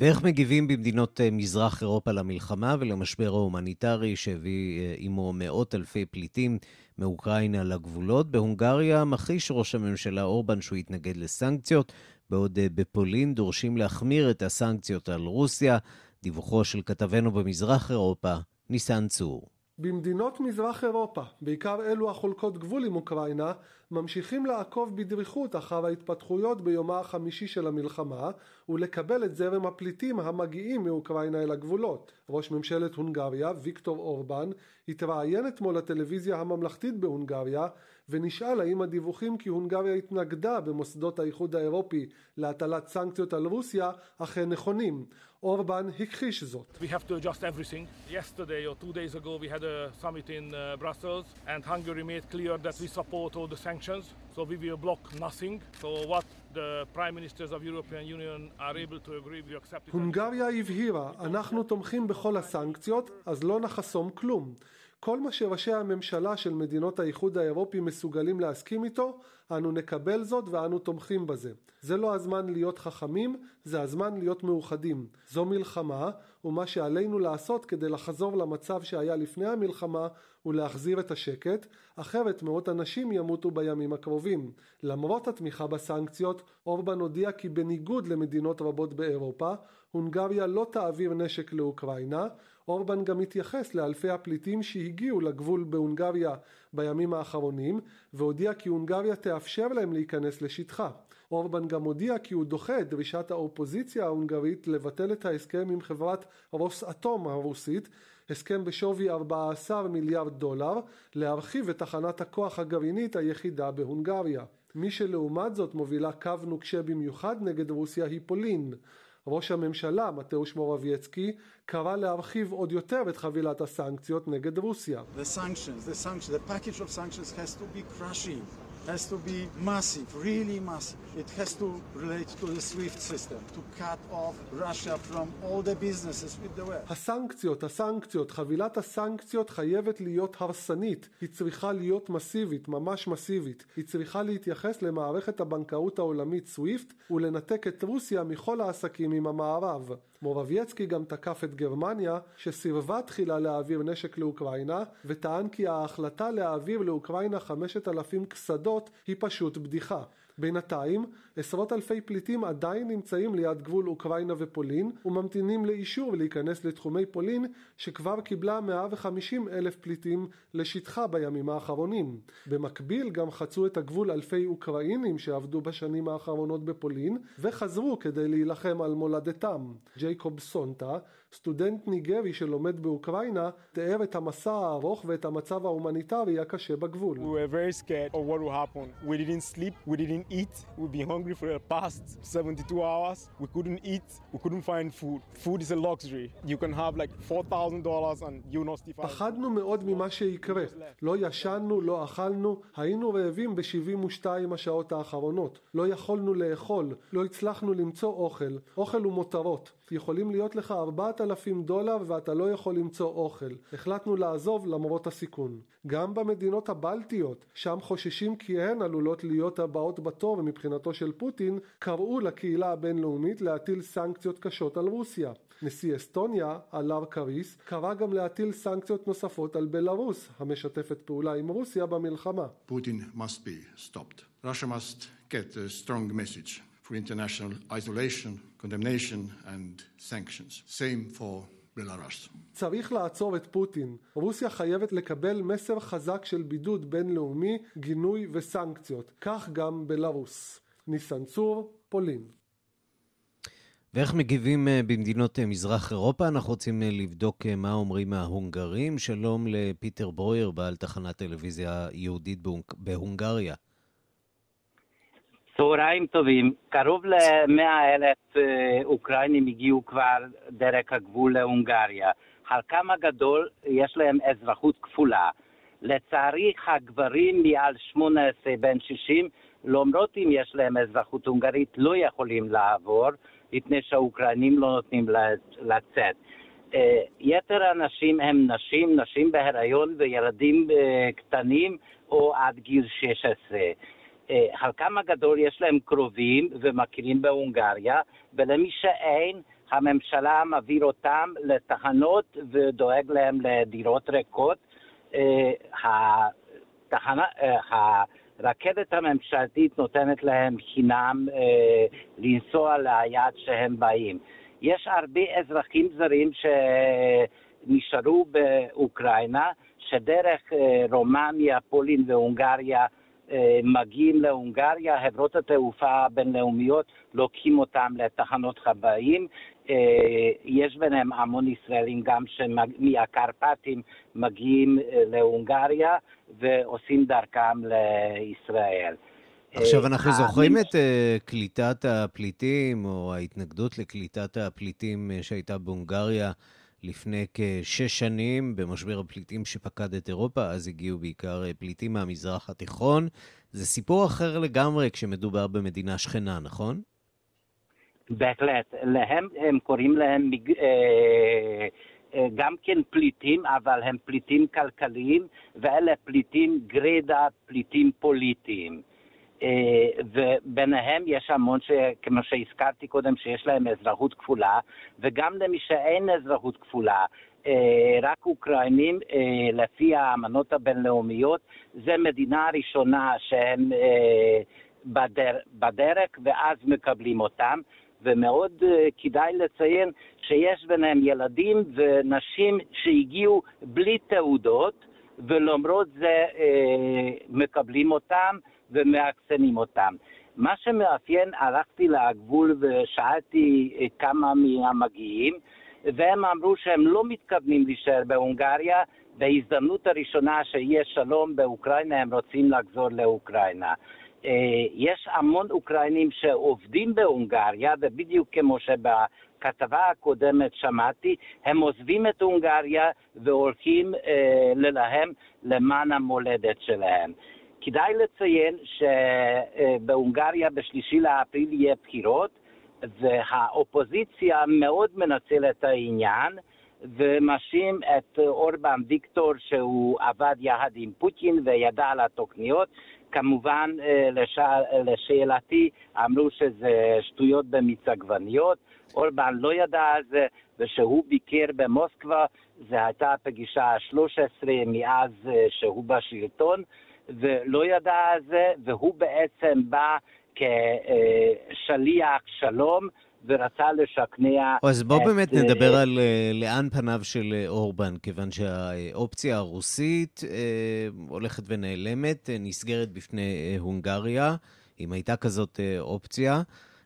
ואיך מגיבים במדינות אה, מזרח אירופה למלחמה ולמשבר ההומניטרי שהביא עמו מאות אלפי פליטים מאוקראינה לגבולות. בהונגריה מכחיש ראש הממשלה אורבן שהוא יתנגד לסנקציות, בעוד אה, בפולין דורשים להחמיר את הסנקציות על רוסיה. דיווחו של כתבנו במזרח אירופה, ניסן צור. במדינות מזרח אירופה, בעיקר אלו החולקות גבול עם אוקראינה, ממשיכים לעקוב בדריכות אחר ההתפתחויות ביומה החמישי של המלחמה ולקבל את זרם הפליטים המגיעים מאוקראינה אל הגבולות. ראש ממשלת הונגריה, ויקטור אורבן, התראיין אתמול לטלוויזיה הממלכתית בהונגריה ונשאל האם הדיווחים כי הונגריה התנגדה במוסדות האיחוד האירופי להטלת סנקציות על רוסיה אכן נכונים. אורבן הכחיש זאת. We have to adjust everything. Yesterday or two days ago we had a summit in uh, Brussels and Hungary made clear that we support all the sanctions. So we will block nothing. So what the prime ministers of European Union are able to agree, we accept it. הונגריה הבהירה, אנחנו תומכים בכל הסנקציות, אז לא נחסום כלום. כל מה שראשי הממשלה של מדינות האיחוד האירופי מסוגלים להסכים איתו, אנו נקבל זאת ואנו תומכים בזה. זה לא הזמן להיות חכמים, זה הזמן להיות מאוחדים. זו מלחמה, ומה שעלינו לעשות כדי לחזור למצב שהיה לפני המלחמה ולהחזיר את השקט, אחרת מאות אנשים ימותו בימים הקרובים. למרות התמיכה בסנקציות, אורבן הודיע כי בניגוד למדינות רבות באירופה, הונגריה לא תעביר נשק לאוקראינה, אורבן גם התייחס לאלפי הפליטים שהגיעו לגבול בהונגריה בימים האחרונים והודיע כי הונגריה תאפשר להם להיכנס לשטחה. אורבן גם הודיע כי הוא דוחה את דרישת האופוזיציה ההונגרית לבטל את ההסכם עם חברת רוס אטום הרוסית, הסכם בשווי 14 מיליארד דולר, להרחיב את תחנת הכוח הגרעינית היחידה בהונגריה. מי שלעומת זאת מובילה קו נוקשה במיוחד נגד רוסיה היא פולין. ראש הממשלה, מתאוש מורבייצקי, קרא להרחיב עוד יותר את חבילת הסנקציות נגד רוסיה. The sanctions, the sanctions, the. Has to be massive, really massive. It has to relate to the SWIFT system, to cut off Russia from all the businesses with the West. הסנקציות, הסנקציות, חבילת הסנקציות חייבת להיות הרסנית. היא צריכה להיות מסיבית, ממש מסיבית. היא צריכה להתייחס למערכת הבנקאות העולמית סוויפט ולנתק את רוסיה מכל העסקים עם המערב. מורבייצקי גם תקף את גרמניה, שסירבה תחילה להעביר נשק לאוקראינה, וטען כי ההחלטה להעביר לאוקראינה 5,000 קסדות היא פשוט בדיחה. בינתיים, עשרות אלפי פליטים עדיין נמצאים ליד גבול אוקראינה ופולין וממתינים לאישור להיכנס לתחומי פולין שכבר קיבלה 150 אלף פליטים לשטחה בימים האחרונים. במקביל גם חצו את הגבול אלפי אוקראינים שעבדו בשנים האחרונות בפולין וחזרו כדי להילחם על מולדתם. ג'ייקוב סונטה, סטודנט ניגרי שלומד באוקראינה, תיאר את המסע הארוך ואת המצב ההומניטרי הקשה בגבול. We were very scared of what will happen. We didn't sleep, we didn't eat, we've been hungry for the past 72 hours. We couldn't eat, we couldn't find food. Food is a luxury. You can have like $4,000 and you not still פחדנו מאוד ממה שיקרה. לא ישנו, לא אכלנו, היינו רעבים ב-72 השעות האחרונות. לא יכולנו לאכול, לא הצלחנו למצוא אוכל. אוכל ומותרות. יכולים להיות לך 4,000 דולר ואתה לא יכול למצוא אוכל. החלטנו לעזוב למרות הסיכון. גם במדינות הבלטיות, שם חוששים כי הן עלולות להיות הבאות בתור מבחינתו של פוטין, קראו לקהילה הבינלאומית להטיל סנקציות קשות על רוסיה. נשיא אסטוניה, אלאר קריס, קרא גם להטיל סנקציות נוספות על בלארוס, המשתפת פעולה עם רוסיה במלחמה. Putin must be stopped. Russia must get a strong message for international isolation, condemnation and sanctions. Same for Belarus. צריך לעצור את פוטין. רוסיה חייבת לקבל מסר חזק של בידוד בינלאומי, גינוי וסנקציות. כך גם בלרוס. ניסן צור, פולין. ואיך מגיבים אה, במדינות אה, מזרח אירופה? אנחנו רוצים אה, לבדוק מה אומרים ההונגרים. שלום לפיטר ברויר, בעל תחנת טלוויזיה יהודית בהונגריה. צהריים טובים. קרוב ל-100 אלף אוקראינים הגיעו כבר דרך הגבול להונגריה. חלקם הגדול יש להם אזרחות כפולה. לצערי הגברים מעל 18 בן 60, למרות אם יש להם אזרחות הונגרית, לא יכולים לעבור, מפני שהאוקראינים לא נותנים לצאת. יתר האנשים הם נשים, נשים בהיריון וילדים קטנים או עד גיל 16. חלקם הגדול יש להם קרובים ומכירים בהונגריה, ולמי שאין, הממשלה מעביר אותם לתחנות ודואג להם לדירות ריקות. התחנה, הרכבת הממשלתית נותנת להם חינם לנסוע ליעד שהם באים. יש הרבה אזרחים זרים שנשארו באוקראינה, שדרך רומניה, פולין והונגריה מגיעים להונגריה, חברות התעופה הבינלאומיות לוקחים אותם לתחנות חבאים. יש ביניהם המון ישראלים גם שמהקרפטים מגיעים להונגריה ועושים דרכם לישראל. עכשיו, אנחנו זוכרים את קליטת הפליטים, או ההתנגדות לקליטת הפליטים שהייתה בהונגריה לפני כשש שנים במשבר הפליטים שפקד את אירופה, אז הגיעו בעיקר פליטים מהמזרח התיכון. זה סיפור אחר לגמרי כשמדובר במדינה שכנה, נכון? בהחלט. להם, הם קוראים להם אה, אה, גם כן פליטים, אבל הם פליטים כלכליים, ואלה פליטים גרידא, פליטים פוליטיים. וביניהם יש המון, ש, כמו שהזכרתי קודם, שיש להם אזרחות כפולה, וגם למי שאין אזרחות כפולה, רק אוקראינים, לפי האמנות הבינלאומיות, זה מדינה הראשונה שהם בדר, בדרך ואז מקבלים אותם. ומאוד כדאי לציין שיש ביניהם ילדים ונשים שהגיעו בלי תעודות, ולמרות זה uh, מקבלים אותם ומאחסנים אותם. מה שמאפיין, הלכתי לגבול ושאלתי כמה מהמגיעים, והם אמרו שהם לא מתכוונים להישאר בהונגריה, בהזדמנות הראשונה שיהיה שלום באוקראינה הם רוצים לחזור לאוקראינה. יש המון אוקראינים שעובדים בהונגריה, ובדיוק כמו שבכתבה הקודמת שמעתי, הם עוזבים את הונגריה והולכים אה, ללהם למען המולדת שלהם. כדאי לציין שבהונגריה בשלישי לאפריל יהיה בחירות, והאופוזיציה מאוד מנצל את העניין ומאשים את אורבן ויקטור שהוא עבד יחד עם פוטין וידע על התוכניות. כמובן, לש... לשאלתי, אמרו שזה שטויות במיץ עגבניות. אורבן לא ידע על זה, ושהוא ביקר במוסקבה, זו הייתה הפגישה ה-13 מאז שהוא בשלטון, ולא ידע על זה, והוא בעצם בא כשליח שלום. ורצה לשכנע... אז בוא באמת נדבר על לאן פניו של אורבן, כיוון שהאופציה הרוסית הולכת ונעלמת, נסגרת בפני הונגריה, אם הייתה כזאת אופציה.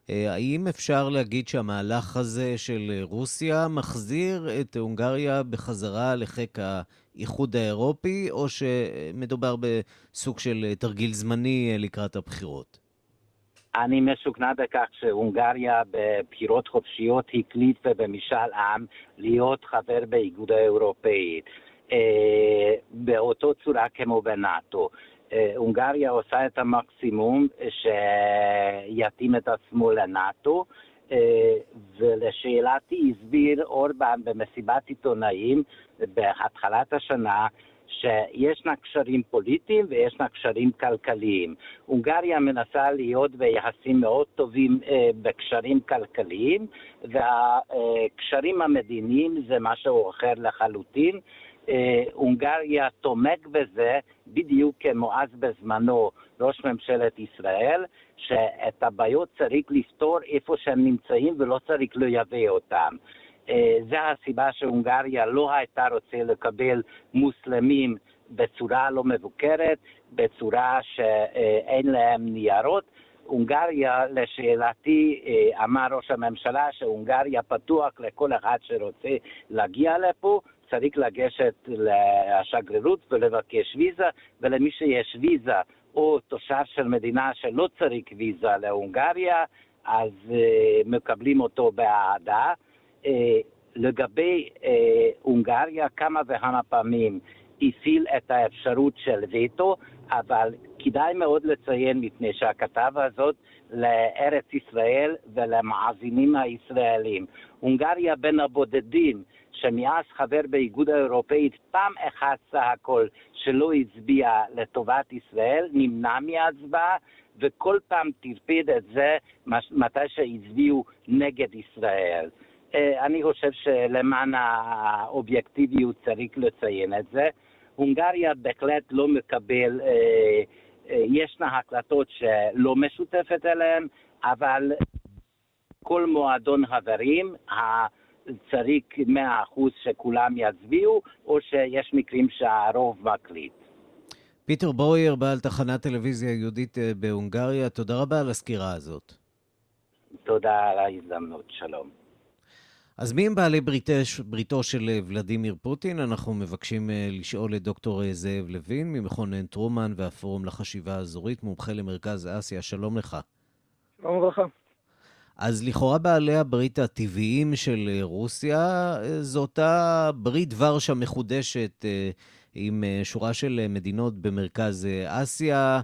האם אפשר להגיד שהמהלך הזה של רוסיה מחזיר את הונגריה בחזרה לחיק האיחוד האירופי, או שמדובר בסוג של תרגיל זמני לקראת הבחירות? אני משוכנע בכך שהונגריה בבחירות חופשיות הקליט במשאל עם להיות חבר באיגוד האירופאי, אה, באותו צורה כמו בנאטו. אה, הונגריה עושה את המקסימום שיתאים את עצמו לנאטו, אה, ולשאלתי הסביר אורבן במסיבת עיתונאים בהתחלת השנה שישנה קשרים פוליטיים וישנה קשרים כלכליים. הונגריה מנסה להיות ביחסים מאוד טובים אה, בקשרים כלכליים, והקשרים המדיניים זה משהו אחר לחלוטין. אה, הונגריה תומק בזה בדיוק כמו אז בזמנו ראש ממשלת ישראל, שאת הבעיות צריך לפתור איפה שהם נמצאים ולא צריך לייבא אותם. אה, זו הסיבה שהונגריה לא הייתה רוצה לקבל מוסלמים בצורה לא מבוקרת, בצורה שאין להם ניירות. הונגריה, לשאלתי, אה, אמר ראש הממשלה שהונגריה פתוח לכל אחד שרוצה להגיע לפה, צריך לגשת לשגרירות ולבקש ויזה, ולמי שיש ויזה או תושב של מדינה שלא צריך ויזה להונגריה, אז uh, מקבלים אותו באהדה. אה, לגבי אה, הונגריה כמה וכמה פעמים הפעיל את האפשרות של וטו, אבל כדאי מאוד לציין מפני שהכתבה הזאת לארץ ישראל ולמאזינים הישראלים. הונגריה בין הבודדים שמאז חבר באיגוד האירופאי פעם אחת סך הכל שלא הצביע לטובת ישראל, נמנע מהצבעה וכל פעם טרפד את זה מתי שהצביעו נגד ישראל. אה, אני חושב שלמען האובייקטיביות צריך לציין את זה. הונגריה בהחלט לא מקבל, אה, אה, ישנה הקלטות שלא משותפת אליהן, אבל כל מועדון חברים, צריך מאה אחוז שכולם יצביעו, או שיש מקרים שהרוב מקליט. פיטר ברויר, בעל תחנת טלוויזיה יהודית בהונגריה, תודה רבה על הסקירה הזאת. תודה על ההזדמנות, שלום. אז מי הם בעלי בריתש, בריתו של אה, ולדימיר פוטין? אנחנו מבקשים אה, לשאול את דוקטור אה, זאב לוין ממכון טרומן והפורום לחשיבה האזורית, מומחה למרכז אסיה. שלום לך. שלום וברכה. אז לכאורה בעלי הברית הטבעיים של רוסיה, זו אותה ברית ורשה מחודשת עם שורה של מדינות במרכז אסיה,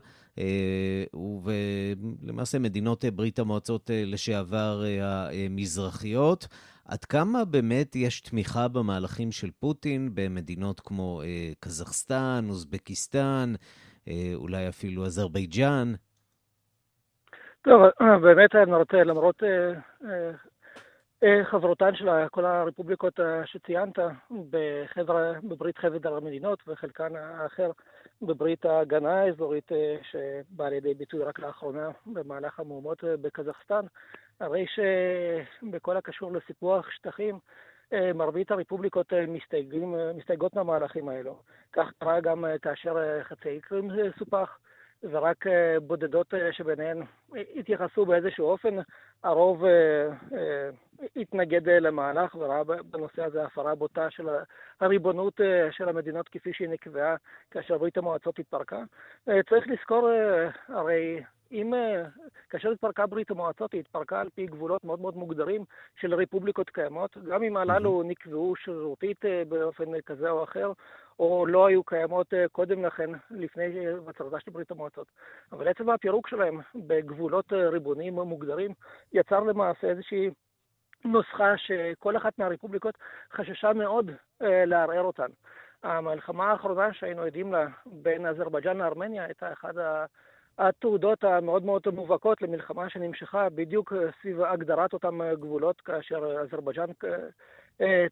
ולמעשה מדינות ברית המועצות לשעבר המזרחיות. עד כמה באמת יש תמיכה במהלכים של פוטין במדינות כמו אה, קזחסטן, אוזבקיסטן, אה, אולי אפילו אזרבייג'אן? טוב, אה, באמת אני רוצה, למרות אה, אה, חברותן של כל הרפובליקות שציינת בחבר, בברית חבר המדינות וחלקן האחר בברית ההגנה האזורית שבאה לידי ביטוי רק לאחרונה במהלך המהומות בקזחסטן, הרי שבכל הקשור לסיפוח שטחים, מרבית הרפובליקות מסתייגות מהמהלכים האלו. כך קרה גם כאשר חצי קרים סופח, ורק בודדות שביניהן התייחסו באיזשהו אופן. הרוב התנגד למהלך וראה בנושא הזה הפרה בוטה של הריבונות של המדינות כפי שהיא נקבעה כאשר ברית המועצות התפרקה. צריך לזכור, הרי אם, אה, כאשר התפרקה ברית המועצות, היא התפרקה על פי גבולות מאוד מאוד מוגדרים של רפובליקות קיימות, גם אם הללו נקבעו שרירותית אה, באופן כזה או אחר, או לא היו קיימות קודם לכן, לפני הצהרתה של ברית המועצות. אבל עצם הפירוק שלהם בגבולות ריבוניים מוגדרים, יצר למעשה איזושהי נוסחה שכל אחת מהרפובליקות חששה מאוד לערער אותן. המלחמה האחרונה שהיינו עדים לה בין אזרבייג'אן לארמניה הייתה אחת התעודות המאוד מאוד מובהקות למלחמה שנמשכה בדיוק סביב הגדרת אותם גבולות, כאשר אזרבייג'אן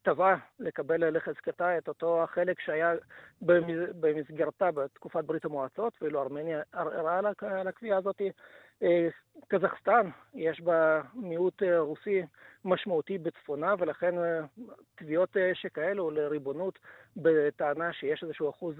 תבעה לקבל לחזקתה את אותו החלק שהיה במסגרתה בתקופת ברית המועצות, ואילו ארמניה ערערה על הקביעה הזאת. קזחסטן, יש בה מיעוט רוסי משמעותי בצפונה, ולכן תביעות שכאלו לריבונות בטענה שיש איזשהו אחוז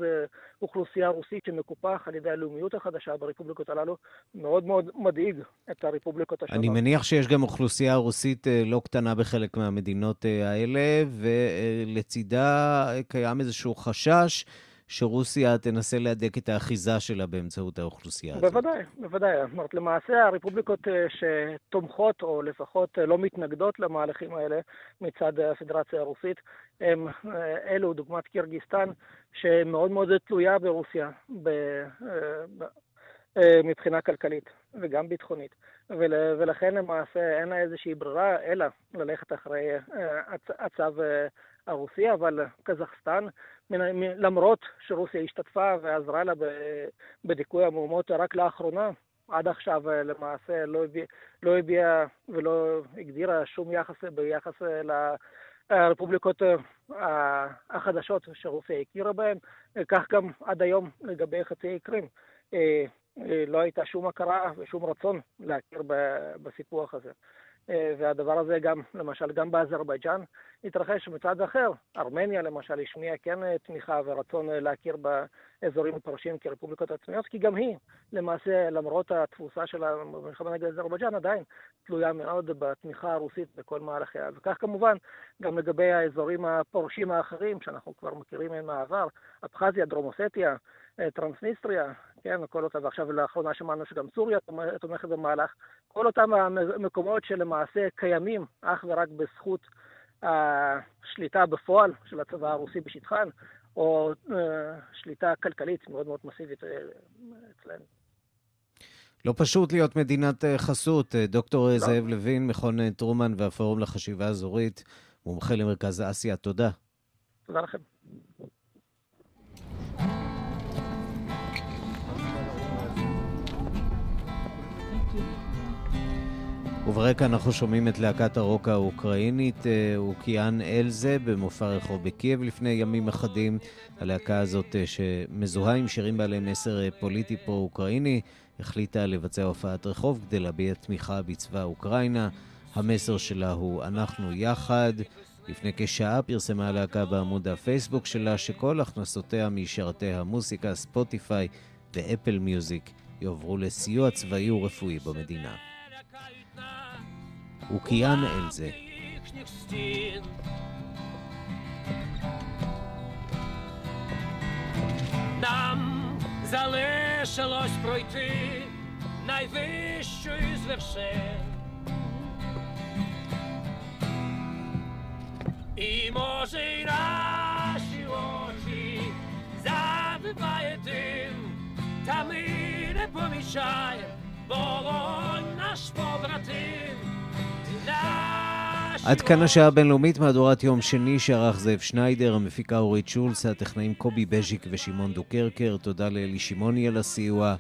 אוכלוסייה רוסית שמקופח על ידי הלאומיות החדשה ברפובליקות הללו, מאוד מאוד מדאיג את הרפובליקות השונות. אני מניח שיש גם אוכלוסייה רוסית לא קטנה בחלק מהמדינות האלה, ולצידה קיים איזשהו חשש. שרוסיה תנסה להדק את האחיזה שלה באמצעות האוכלוסייה הזאת. בוודאי, בוודאי. זאת אומרת, למעשה הרפובליקות שתומכות, או לפחות לא מתנגדות למהלכים האלה מצד הפדרציה הרוסית, הם אלו, דוגמת קירגיסטן, שמאוד מאוד תלויה ברוסיה ב... מבחינה כלכלית וגם ביטחונית. ול, ולכן למעשה אין לה איזושהי ברירה אלא ללכת אחרי הצו הרוסי, אבל קזחסטן, למרות שרוסיה השתתפה ועזרה לה בדיכוי המהומות רק לאחרונה, עד עכשיו למעשה לא הביאה לא הביא, ולא הגדירה שום יחס ביחס לרפובליקות החדשות שרוסיה הכירה בהן, כך גם עד היום לגבי חצי קרים. לא הייתה שום הכרה ושום רצון להכיר בסיפוח הזה. והדבר הזה גם, למשל, גם באזרבייג'אן התרחש מצד אחר. ארמניה, למשל, השמיעה כן תמיכה ורצון להכיר באזורים הפרשים כרפובליקות עצמיות, כי גם היא, למעשה, למרות התפוסה של המלחמה נגד אזרבייג'אן, עדיין תלויה מאוד בתמיכה הרוסית בכל מהלכיה. וכך כמובן, גם לגבי האזורים הפורשים האחרים, שאנחנו כבר מכירים מהעבר, אבחזיה, דרום-אוסטיה, טרנסניסטריה, כן, כל אותם, ועכשיו לאחרונה שמענו שגם סוריה תומכת במהלך, כל אותם המקומות שלמעשה קיימים אך ורק בזכות השליטה בפועל של הצבא הרוסי בשטחן, או שליטה כלכלית מאוד מאוד מסיבית אצלנו. לא פשוט להיות מדינת חסות. דוקטור לא. זאב לוין, מכון טרומן והפורום לחשיבה אזורית, מומחה למרכז אסיה, תודה. תודה לכם. וברקע אנחנו שומעים את להקת הרוק האוקראינית, אוקיאן אלזה, במופע רחוב בקייב לפני ימים אחדים. הלהקה הזאת, שמזוהה עם שירים בעלי מסר פוליטי פרו-אוקראיני, החליטה לבצע הופעת רחוב כדי להביע תמיכה בצבא אוקראינה. המסר שלה הוא אנחנו יחד. לפני כשעה פרסמה הלהקה בעמוד הפייסבוק שלה שכל הכנסותיה משרתי המוסיקה, ספוטיפיי ואפל מיוזיק יועברו לסיוע צבאי ורפואי במדינה. Укіян Ельзи. Нам залишилось пройти найвищу із вершин. І може й наші очі забиває дим, та ми не помічаємо вогонь наш побратим. עד כאן השעה הבינלאומית, מהדורת יום שני שערך זאב שניידר, המפיקה אורית שולץ, הטכנאים קובי בז'יק ושמעון דוקרקר, תודה לאלי שמעוני על הסיוע.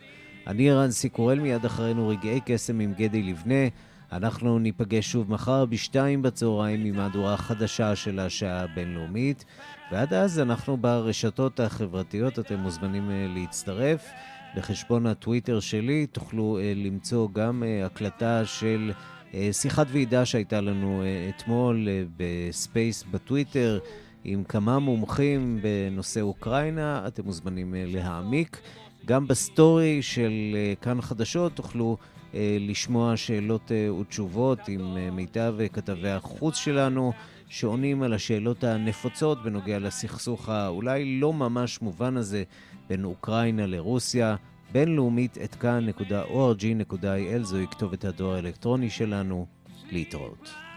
אני ערן סיקורל, מיד אחרינו רגעי קסם עם גדי לבנה. אנחנו ניפגש שוב מחר בשתיים בצהריים עם מהדורה חדשה של השעה הבינלאומית. ועד אז אנחנו ברשתות החברתיות, אתם מוזמנים אה, להצטרף. בחשבון הטוויטר שלי תוכלו אה, למצוא גם אה, הקלטה של... אה, שיחת ועידה שהייתה לנו אה, אתמול אה, בספייס בטוויטר עם כמה מומחים בנושא אוקראינה, אתם מוזמנים להעמיק. גם בסטורי של כאן חדשות תוכלו לשמוע שאלות ותשובות עם מיטב כתבי החוץ שלנו, שעונים על השאלות הנפוצות בנוגע לסכסוך האולי לא ממש מובן הזה בין אוקראינה לרוסיה. בינלאומית את כאן.org.il זוהי כתובת הדואר האלקטרוני שלנו. להתראות.